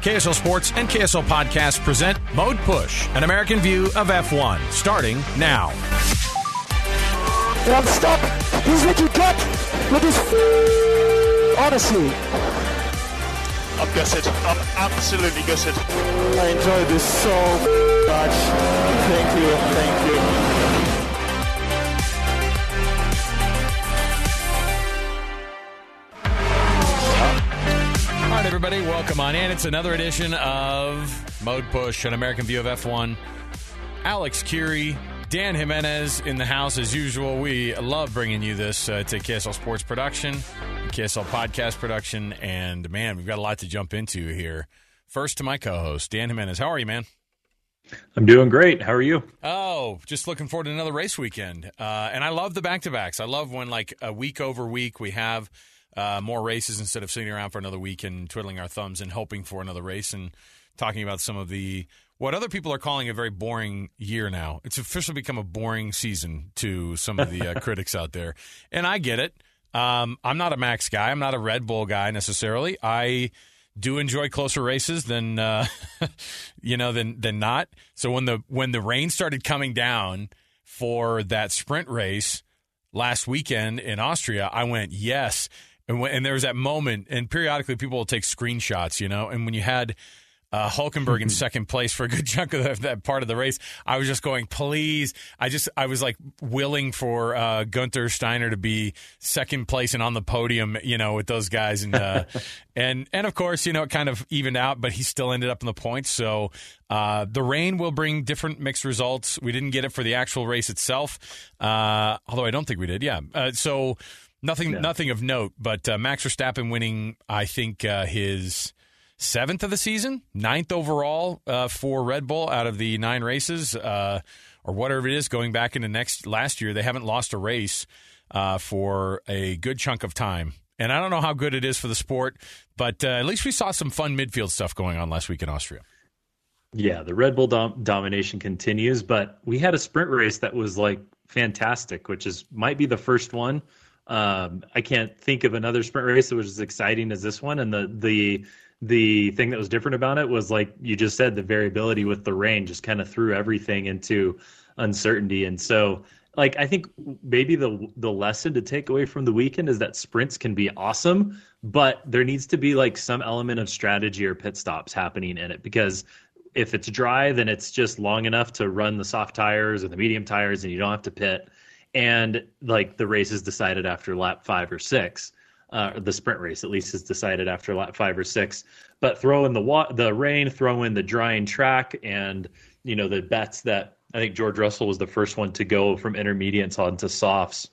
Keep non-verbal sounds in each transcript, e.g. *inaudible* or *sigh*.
KSL Sports and KSL Podcast present Mode Push, an American view of F1, starting now. And stop. He's making cut with his honestly. I'm gutted. I'm absolutely gutted. I enjoyed this so much. Thank you. Thank you. Everybody, welcome on in. It's another edition of Mode Push, an American view of F1. Alex Kirry, Dan Jimenez in the house as usual. We love bringing you this. Uh, it's a KSL Sports production, KSL podcast production, and man, we've got a lot to jump into here. First to my co-host, Dan Jimenez. How are you, man? I'm doing great. How are you? Oh, just looking forward to another race weekend. Uh, and I love the back to backs. I love when, like, a week over week, we have uh, more races instead of sitting around for another week and twiddling our thumbs and hoping for another race and talking about some of the what other people are calling a very boring year now. It's officially become a boring season to some of the uh, *laughs* critics out there, and I get it. Um, I'm not a Max guy. I'm not a Red Bull guy necessarily. I do enjoy closer races than uh, *laughs* you know than than not. So when the when the rain started coming down for that sprint race last weekend in Austria, I went yes. And, when, and there was that moment, and periodically people will take screenshots, you know. And when you had uh, Hulkenberg in second place for a good *laughs* chunk of the, that part of the race, I was just going, please. I just, I was like willing for uh, Guenther Steiner to be second place and on the podium, you know, with those guys, and uh, *laughs* and and of course, you know, it kind of evened out, but he still ended up in the points. So uh, the rain will bring different mixed results. We didn't get it for the actual race itself, uh, although I don't think we did. Yeah, uh, so. Nothing, No. nothing of note, but uh, Max Verstappen winning, I think, uh, his seventh of the season, ninth overall uh, for Red Bull out of the nine races, uh, or whatever it is, going back into next last year. They haven't lost a race uh, for a good chunk of time. And I don't know how good it is for the sport, but uh, at least we saw some fun midfield stuff going on last week in Austria. Yeah, the Red Bull dom- domination continues, but we had a sprint race that was like fantastic, which is might be the first one. Um, I can't think of another sprint race that was as exciting as this one, and the the the thing that was different about it was like you just said, the variability with the rain just kind of threw everything into uncertainty, and so like I think maybe the the lesson to take away from the weekend is that sprints can be awesome, but there needs to be like some element of strategy or pit stops happening in it. Because if it's dry, then it's just long enough to run the soft tires or the medium tires, and you don't have to pit. And like the race is decided after lap five or six, uh, the sprint race at least is decided after lap five or six. But throw in the wa- the rain, throw in the drying track, and you know the bets that I think George Russell was the first one to go from intermediates onto softs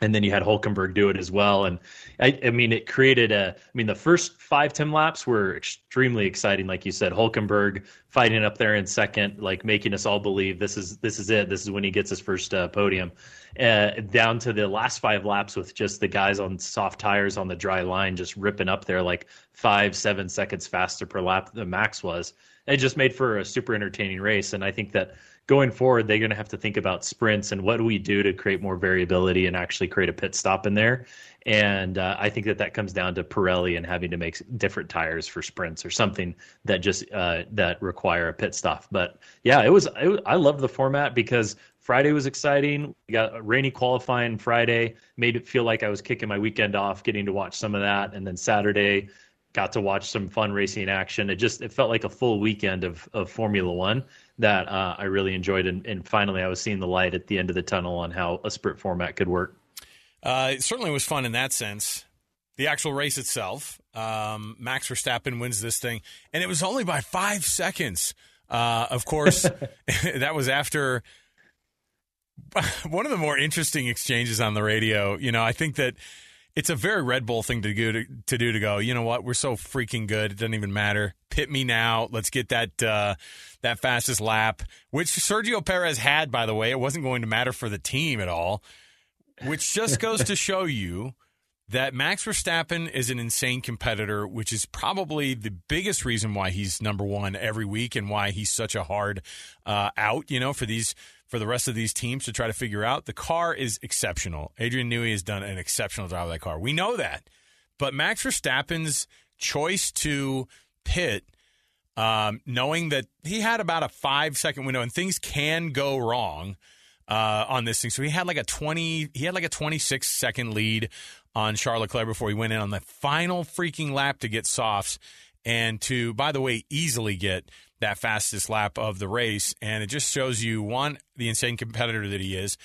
and then you had Hulkenberg do it as well. And I, I mean, it created a. I mean, the first five Tim laps were extremely exciting, like you said. Hulkenberg fighting up there in second, like making us all believe this is this is it. This is when he gets his first uh, podium. Uh, down to the last five laps with just the guys on soft tires on the dry line, just ripping up there like five, seven seconds faster per lap than Max was. it just made for a super entertaining race. And I think that going forward, they're going to have to think about sprints and what do we do to create more variability and actually create a pit stop in there. And uh, I think that that comes down to Pirelli and having to make different tires for sprints or something that just uh, that require a pit stop. But yeah, it was, it, I loved the format because Friday was exciting. We got a rainy qualifying Friday, made it feel like I was kicking my weekend off, getting to watch some of that, and then Saturday got to watch some fun racing action. It just it felt like a full weekend of of Formula One that uh, I really enjoyed, and, and, finally I was seeing the light at the end of the tunnel on how a sprint format could work. Uh, it certainly was fun in that sense. The actual race itself, um, Max Verstappen wins this thing, and it was only by five seconds. Uh, of course, *laughs* *laughs* that was after *laughs* one of the more interesting exchanges on the radio. You know, I think that it's a very Red Bull thing to do to, to, do to go. You know what? We're so freaking good. It doesn't even matter. Pit me now. Let's get that uh, that fastest lap, which Sergio Perez had. By the way, it wasn't going to matter for the team at all. Which just *laughs* goes to show you that Max Verstappen is an insane competitor, which is probably the biggest reason why he's number one every week and why he's such a hard uh, out. You know, for these for the rest of these teams to try to figure out. The car is exceptional. Adrian Newey has done an exceptional job of that car. We know that. But Max Verstappen's choice to pit, um, knowing that he had about a five second window and things can go wrong uh, on this thing. So he had like a 20, he had like a 26 second lead on Charles Leclerc before he went in on the final freaking lap to get softs and to, by the way, easily get that fastest lap of the race. And it just shows you, one, the insane competitor that he is.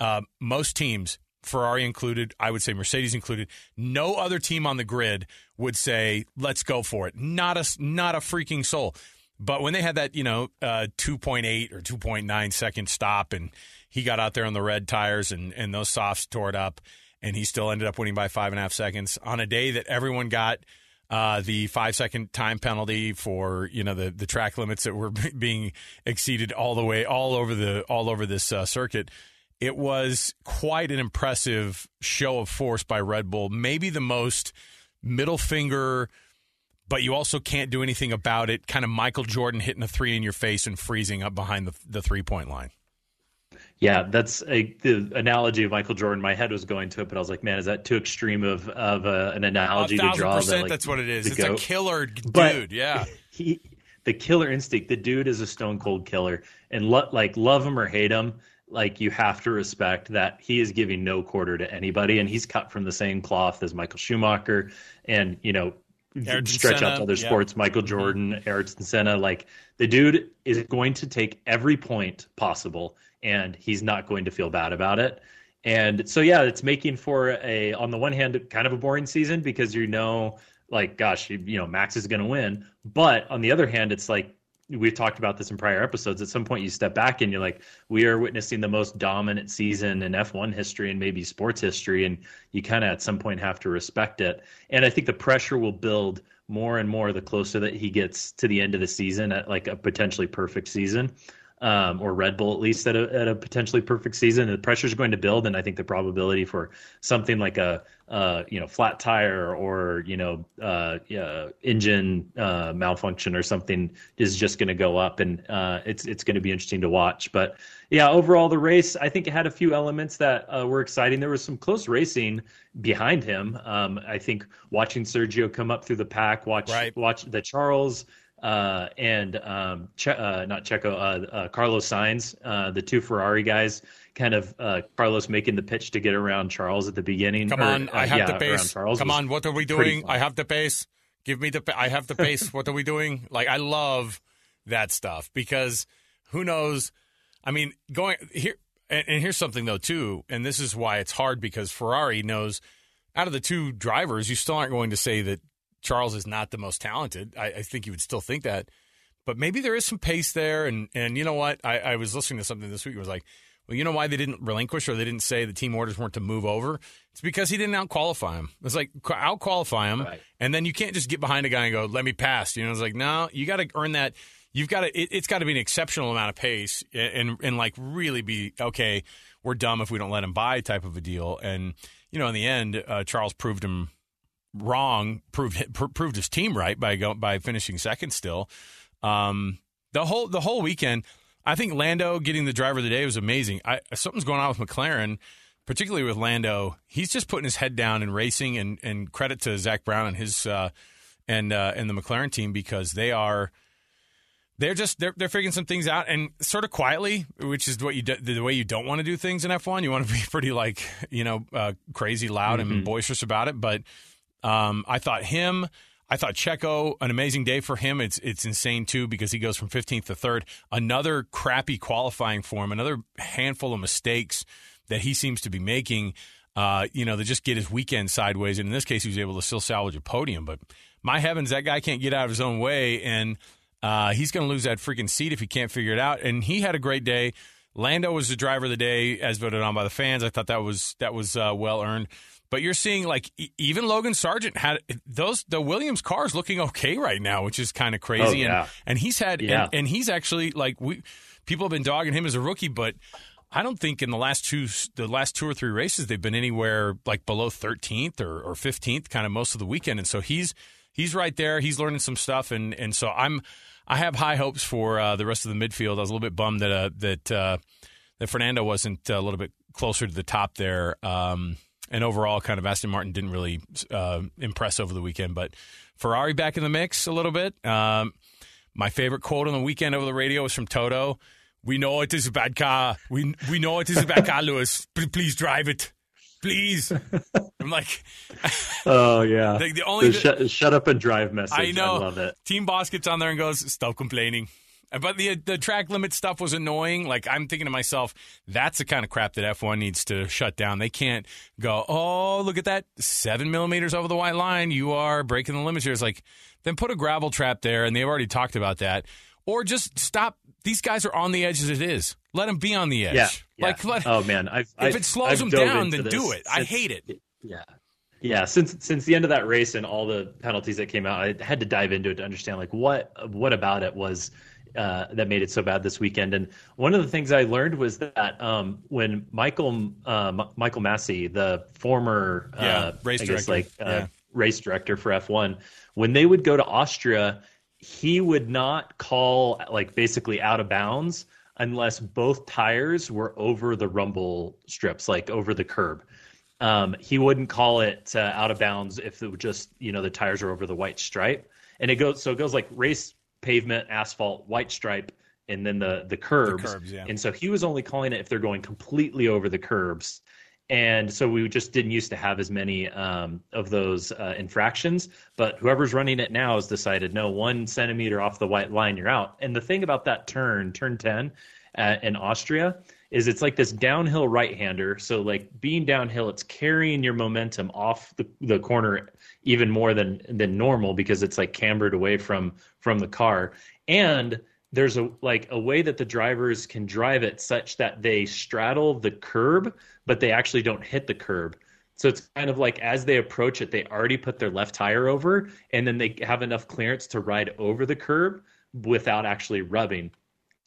Uh, most teams, Ferrari included, I would say Mercedes included, no other team on the grid would say, let's go for it. Not a, not a freaking soul. But when they had that, you know, uh, 2.8 or 2.9 second stop and he got out there on the red tires and, and those softs tore it up and he still ended up winning by five and a half seconds on a day that everyone got – uh, the five second time penalty for you know the the track limits that were *laughs* being exceeded all the way all over the all over this uh, circuit. It was quite an impressive show of force by Red Bull. Maybe the most middle finger, but you also can't do anything about it. Kind of Michael Jordan hitting a three in your face and freezing up behind the, the three point line. Yeah, that's a, the analogy of Michael Jordan. My head was going to it, but I was like, man, is that too extreme of of a, an analogy to draw? That, like, that's what it is. It's a killer dude. But yeah, *laughs* he, the killer instinct. The dude is a stone cold killer, and lo- like love him or hate him, like you have to respect that he is giving no quarter to anybody, and he's cut from the same cloth as Michael Schumacher, and you know Ayrton stretch Senna, out to other yeah. sports, Michael Mm-hmm. Jordan, mm-hmm. Ayrton Senna. Like the dude is going to take every point possible, and he's not going to feel bad about it. And so, yeah, it's making for a on the one hand kind of a boring season because you know, like, gosh, you, you know, Max is going to win. But on the other hand, it's like we've talked about this in prior episodes. At some point, you step back and you're like, we are witnessing the most dominant season in F1 history and maybe sports history. And you kind of at some point have to respect it. And I think the pressure will build more and more the closer that he gets to the end of the season at like a potentially perfect season. Um, or Red Bull at least at a, at a potentially perfect season. The pressure is going to build, and I think the probability for something like a uh, you know flat tire or you know uh, yeah, engine uh, malfunction or something is just going to go up, and uh, it's it's going to be interesting to watch. But yeah, overall the race I think it had a few elements that uh, were exciting. There was some close racing behind him. Um, I think watching Sergio come up through the pack, watch right. watch the Charles uh, and um, che- uh, not Checo, uh, uh, Carlos Sainz, uh, the two Ferrari guys, kind of uh, Carlos making the pitch to get around Charles at the beginning. Come or, on, I have yeah, the pace. Charles Come on, what are we doing? I have the pace. Give me the. Pa- I have the pace. *laughs* what are we doing? Like I love that stuff because who knows? I mean, going here and, and here's something though too, and this is why it's hard because Ferrari knows out of the two drivers, you still aren't going to say that Charles is not the most talented. I, I, think you would still think that, but maybe there is some pace there. And and you know what? I, I was listening to something this week. It was like, well, you know why they didn't relinquish or they didn't say the team orders weren't to move over? It's because he didn't out qualify him. It's like out qualify him, right. and then you can't just get behind a guy and go, "Let me pass." You know, it's like no, you got to earn that. You've got to. It, has got to be an exceptional amount of pace and, and and like really be okay. We're dumb if we don't let him by type of a deal. And you know, in the end, uh, Charles proved him wrong proved proved his team right by go, by finishing second still. Um, the whole the whole weekend, I think Lando getting the driver of the day was amazing. I, something's going on with McLaren, particularly with Lando. He's just putting his head down and racing, and, and credit to Zak Brown and his uh, and uh, and the McLaren team because they are they're just they're they're figuring some things out and sort of quietly, which is what you do, the way you don't want to do things in F1. You want to be *laughs* pretty like you know uh, crazy loud mm-hmm. and boisterous about it. But um, I thought him. I thought Checo an amazing day for him. It's it's insane too because he goes from 15th to third. Another crappy qualifying for him. Another handful of mistakes that he seems to be making. Uh, you know, to just get his weekend sideways. And in this case, he was able to still salvage a podium. But my heavens, that guy can't get out of his own way, and uh, he's going to lose that freaking seat if he can't figure it out. And he had a great day. Lando was the driver of the day, as voted on by the fans. I thought that was that was uh, well earned. But you're seeing like even Logan Sargeant had those the Williams cars looking okay right now, which is kind of crazy. Oh, yeah. And and he's had yeah. and, and he's actually like we people have been dogging him as a rookie, but I don't think in the last two the last two or three races they've been anywhere like below 13th or, or 15th, kind of most of the weekend. And so he's he's right there. He's learning some stuff, and and so I'm I have high hopes for uh, the rest of the midfield. I was a little bit bummed that uh, that uh, that Fernando wasn't a little bit closer to the top there. Um, and overall, kind of Aston Martin didn't really uh, impress over the weekend, but Ferrari back in the mix a little bit. Um, my favorite quote on the weekend over the radio was from Toto. We know it is a bad car. We we know it is a bad car, Lewis. Please drive it please. *laughs* I'm like, oh yeah. *laughs* The, the only the shut, shut, up and drive message. I know. I love it. Team boss gets on there and goes, "Stop complaining." But the the track limit stuff was annoying. Like I'm thinking to myself, that's the kind of crap that F1 needs to shut down. They can't go, oh look at that, seven millimeters over the white line. You are breaking the limits here. It's like, then put a gravel trap there, and they've already talked about that. Or just stop. These guys are on the edge as it is. Let them be on the edge. Yeah. yeah. Like, let, oh man, I've, if I've, it slows I've them down, then do it. I hate it. Yeah. Yeah, since since the end of that race and all the penalties that came out, I had to dive into it to understand like what what about it was uh, that made it so bad this weekend. And one of the things I learned was that um, when Michael uh, Michael Masi, the former yeah, uh, race director, like uh, yeah. race director for F1, when they would go to Austria, he would not call like basically out of bounds unless both tires were over the rumble strips, like over the curb. Um, he wouldn't call it uh, out of bounds if it was just you know the tires are over the white stripe, and it goes so it goes like race pavement, asphalt, white stripe, and then the the curbs. The curbs yeah. And so he was only calling it if they're going completely over the curbs. And so we just didn't used to have as many um, of those uh, infractions. But whoever's running it now has decided no, one centimeter off the white line, you're out. And the thing about that turn, turn 10 uh, in Austria, is it's like this downhill right hander. So, like being downhill, it's carrying your momentum off the, the corner even more than than normal because it's like cambered away from from the car. And there's a like a way that the drivers can drive it such that they straddle the curb but they actually don't hit the curb so it's kind of like as they approach it they already put their left tire over and then they have enough clearance to ride over the curb without actually rubbing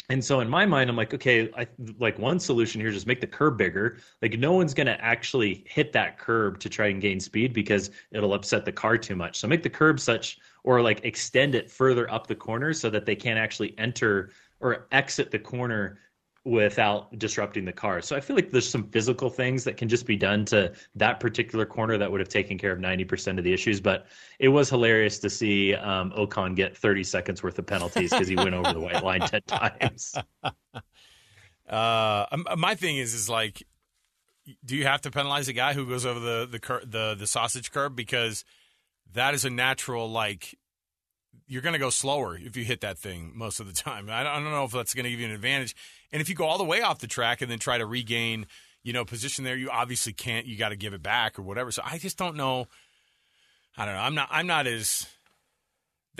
and so in my mind i'm like okay I, like one solution here is just make the curb bigger. Like no one's going to actually hit that curb to try and gain speed because it'll upset the car too much. So make the curb such or like extend it further up the corner so that they can't actually enter or exit the corner without disrupting the car. So I feel like there's some physical things that can just be done to that particular corner that would have taken care of 90% of the issues. But it was hilarious to see um, Ocon get 30 seconds worth of penalties because he went over the white line 10 times. *laughs* Uh, my thing is, is like, do you have to penalize a guy who goes over the the the, the sausage curb because – that is a natural like you're going to go slower if you hit that thing most of the time. I don't know if that's going to give you an advantage. And if you go all the way off the track and then try to regain, you know, position there, you obviously can't. You got to give it back or whatever. So I just don't know. I don't know. I'm not. I'm not as.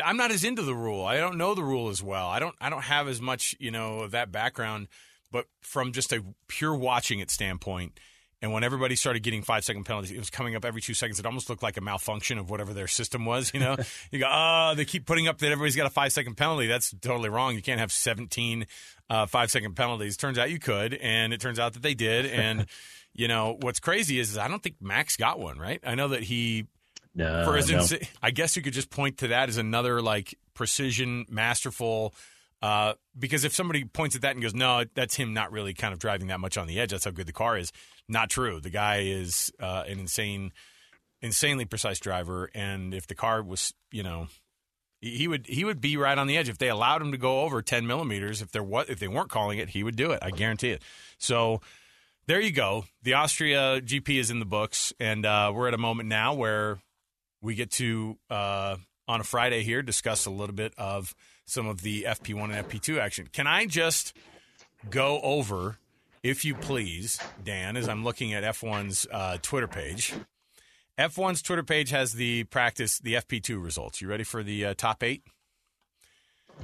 I'm not as into the rule. I don't know the rule as well. I don't. I don't have as much, you know, of that background. But from just a pure watching it standpoint, and when everybody started getting five second penalties, it was coming up every two seconds. It almost looked like a malfunction of whatever their system was. You know, *laughs* you go, oh, they keep putting up that everybody's got a five second penalty. That's totally wrong. You can't have 17 uh, five second penalties. Turns out you could, and it turns out that they did. And *laughs* you know what's crazy is, is I don't think Max got one. Right? I know that he No, for his no. I guess you could just point to that as another like precision, masterful. Uh, because if somebody points at that and goes, "No, that's him not really kind of driving that much on the edge. That's how good the car is." Not true. The guy is uh, an insane, insanely precise driver, and if the car was, you know, he would he would be right on the edge if they allowed him to go over 10 millimeters. If there what if they weren't calling it, he would do it. I guarantee it. So there you go. The Austria GP is in the books, and uh, we're at a moment now where we get to uh, on a Friday here discuss a little bit of some of the FP1 and FP2 action. Can I just go over, if you please, Dan, as I'm looking at F1's uh, Twitter page? F1's Twitter page has the practice, the FP2 results. You ready for the uh, top eight?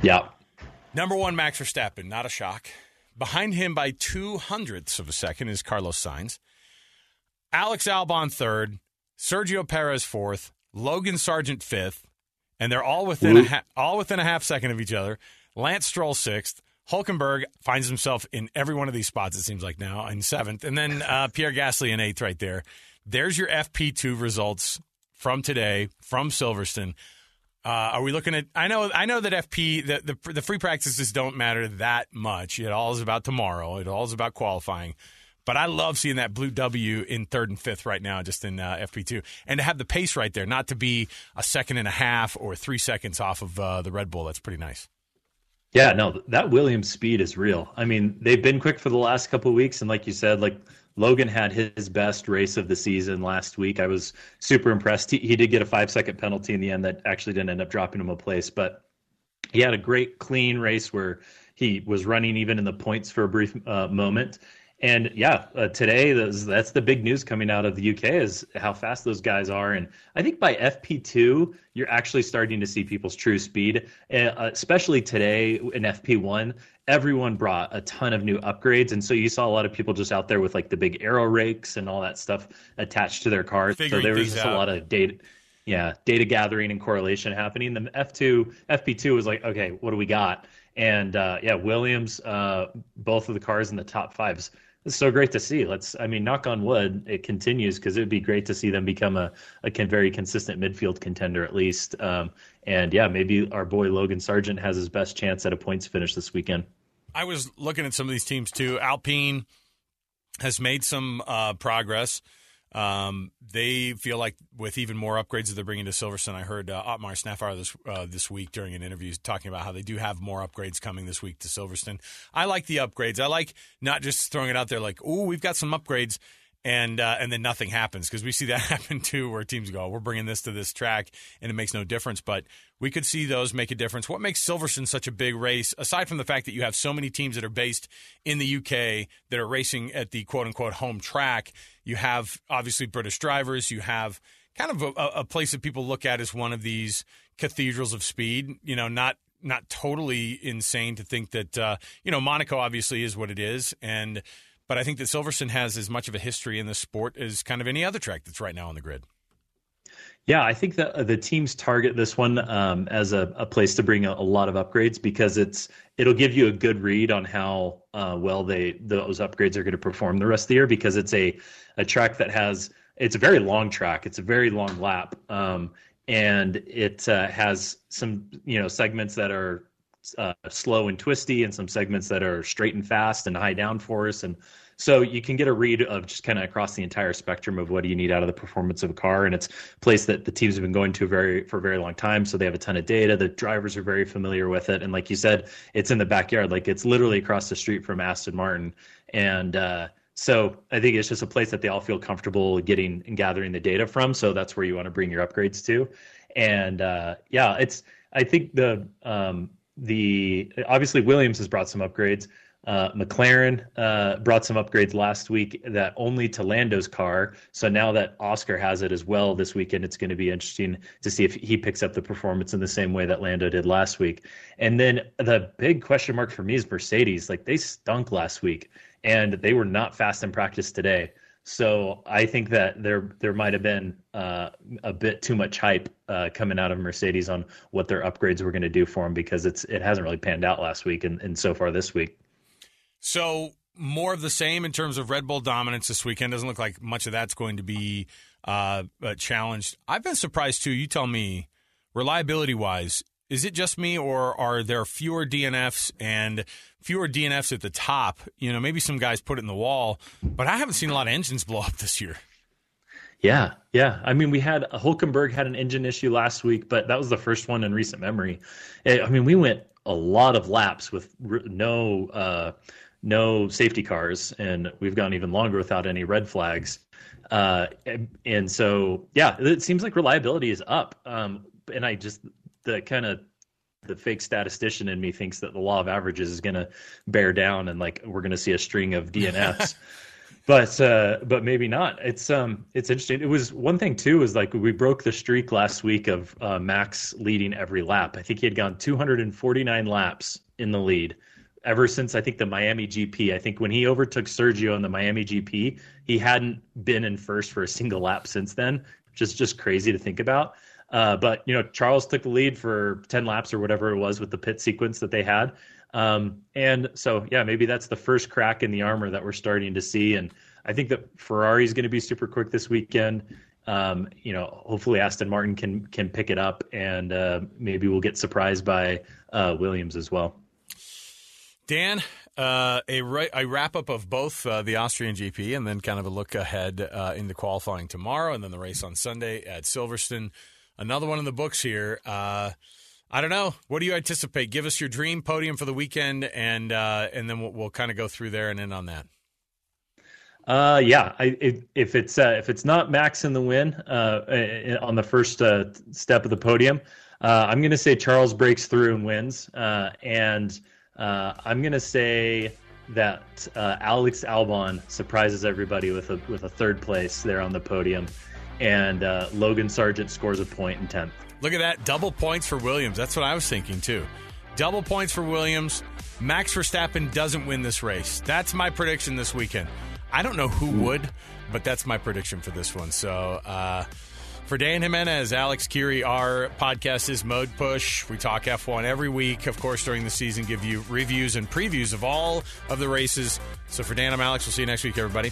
Yeah. Number one, Max Verstappen, not a shock. Behind him by two hundredths of a second is Carlos Sainz. Alex Albon third, Sergio Perez fourth, Logan Sargeant fifth, and they're all within a ha- all within a half second of each other. Lance Stroll sixth. Hulkenberg finds himself in every one of these spots. It seems like now in seventh, and then uh, *laughs* Pierre Gasly in eighth, right there. There's your FP2 results from today from Silverstone. Uh, are we looking at? I know, I know that FP the, the the free practices don't matter that much. It all is about tomorrow. It all is about qualifying. But I love seeing that blue W in third and fifth right now, just in uh, FP2, and to have the pace right there, not to be a second and a half or three seconds off of uh, the Red Bull. That's pretty nice. Yeah, no, that Williams speed is real. I mean, they've been quick for the last couple weeks, and like you said, like Logan had his best race of the season last week. I was super impressed. He, he did get a five second penalty in the end that actually didn't end up dropping him a place, but he had a great clean race where he was running even in the points for a brief uh, moment. And yeah, uh, today that's, that's the big news coming out of the UK is how fast those guys are. And I think by FP2, you're actually starting to see people's true speed, uh, especially today in FP1. Everyone brought a ton of new upgrades, and so you saw a lot of people just out there with like the big aero rakes and all that stuff attached to their cars. Figuring so there was just out. a lot of data, yeah, data gathering and correlation happening. The F2, FP2 was like, okay, what do we got? And uh, yeah, Williams, uh, both of the cars in the top fives. It's so great to see. Let's, I mean, knock on wood, it continues because it would be great to see them become a, a con- very consistent midfield contender at least. Um, and yeah, maybe our boy Logan Sargeant has his best chance at a points finish this weekend. I was looking at some of these teams too. Alpine has made some uh, progress. Um, they feel like with even more upgrades that they're bringing to Silverstone. I heard uh, Otmar Szafnauer this uh, this week during an interview talking about how they do have more upgrades coming this week to Silverstone. I like the upgrades. I like not just throwing it out there like, "Oh, we've got some upgrades." And uh, and then nothing happens because we see that *laughs* happen too, where teams go, "We're bringing this to this track," and it makes no difference. But we could see those make a difference. What makes Silverstone such a big race, aside from the fact that you have so many teams that are based in the UK that are racing at the quote unquote home track, you have obviously British drivers, you have kind of a, a place that people look at as one of these cathedrals of speed. You know, not not totally insane to think that uh, you know Monaco obviously is what it is, and but I think that Silverstone has as much of a history in the sport as kind of any other track that's right now on the grid. Yeah, I think that the teams target this one um, as a, a, place to bring a, a, lot of upgrades because it's it'll give you a good read on how uh, well they those upgrades are going to perform the rest of the year because it's a a track that has it's a very long track, it's a very long lap, um, and it uh, has some you know segments that are uh, slow and twisty, and some segments that are straight and fast and high downforce and so you can get a read of just kind of across the entire spectrum of what do you need out of the performance of a car, and it's a place that the teams have been going to very for a very long time. So they have a ton of data. The drivers are very familiar with it, and like you said, it's in the backyard. Like it's literally across the street from Aston Martin, and uh, so I think it's just a place that they all feel comfortable getting and gathering the data from. So that's where you want to bring your upgrades to, and uh, yeah, it's I think the um, the obviously Williams has brought some upgrades. Uh, McLaren uh, brought some upgrades last week that only to Lando's car. So now that Oscar has it as well this weekend, it's going to be interesting to see if he picks up the performance in the same way that Lando did last week. And then the big question mark for me is Mercedes. Like they stunk last week and they were not fast in practice today. So I think that there there might have been uh, a bit too much hype uh, coming out of Mercedes on what their upgrades were going to do for them because it's it hasn't really panned out last week and, and so far this week. So more of the same in terms of Red Bull dominance this weekend. Doesn't look like much of that's going to be uh, challenged. I've been surprised too. You tell me, reliability wise, is it just me, or are there fewer DNFs and fewer DNFs at the top? You know, maybe some guys put it in the wall, but I haven't seen a lot of engines blow up this year. Yeah, yeah. I mean, we had Hulkenberg had an engine issue last week, but that was the first one in recent memory. Eh, I mean, we went a lot of laps with no uh, no safety cars, and we've gone even longer without any red flags. Uh, and, and, so, yeah, it seems like reliability is up. Um, and I just the kind of the fake statistician in me thinks that the law of averages is going to bear down, and like we're going to see a string of DNFs. *laughs* but uh, but maybe not. It's um it's interesting. It was one thing too is like we broke the streak last week of uh, Max leading every lap. I think he had gone 249 laps in the lead ever since I think the Miami GP. I think when he overtook Sergio in the Miami GP, he hadn't been in first for a single lap since then, which is just crazy to think about. Uh, but you know, Charles took the lead for 10 laps or whatever it was with the pit sequence that they had. Um, and so, yeah, maybe that's the first crack in the armor that we're starting to see. And I think that Ferrari is going to be super quick this weekend. Um, you know, hopefully Aston Martin can can pick it up, and uh, maybe we'll get surprised by uh, Williams as well. Dan, uh, a, a, wrap up of both uh, the Austrian GP and then kind of a look ahead uh, into qualifying tomorrow and then the race on Sunday at Silverstone. Another one in the books here. Uh, I don't know. What do you anticipate? Give us your dream podium for the weekend, and uh, and then we'll, we'll kind of go through there and end on that. Uh, yeah. I, if, if it's uh, if it's not Max in the win uh, on the first uh, step of the podium, uh, I'm going to say Charles breaks through and wins, uh, and uh, I'm going to say that uh, Alex Albon surprises everybody with a with a third place there on the podium, and uh, Logan Sargeant scores a point in tenth. Look at that. Double points for Williams. That's what I was thinking, too. Double points for Williams. Max Verstappen doesn't win this race. That's my prediction this weekend. I don't know who would, but that's my prediction for this one. So, uh, for Dan Jimenez, Alex Kirry, our podcast is Mode Push. We talk F1 every week, of course, during the season, give you reviews and previews of all of the races. So, for Dan, I'm Alex. We'll see you next week, everybody.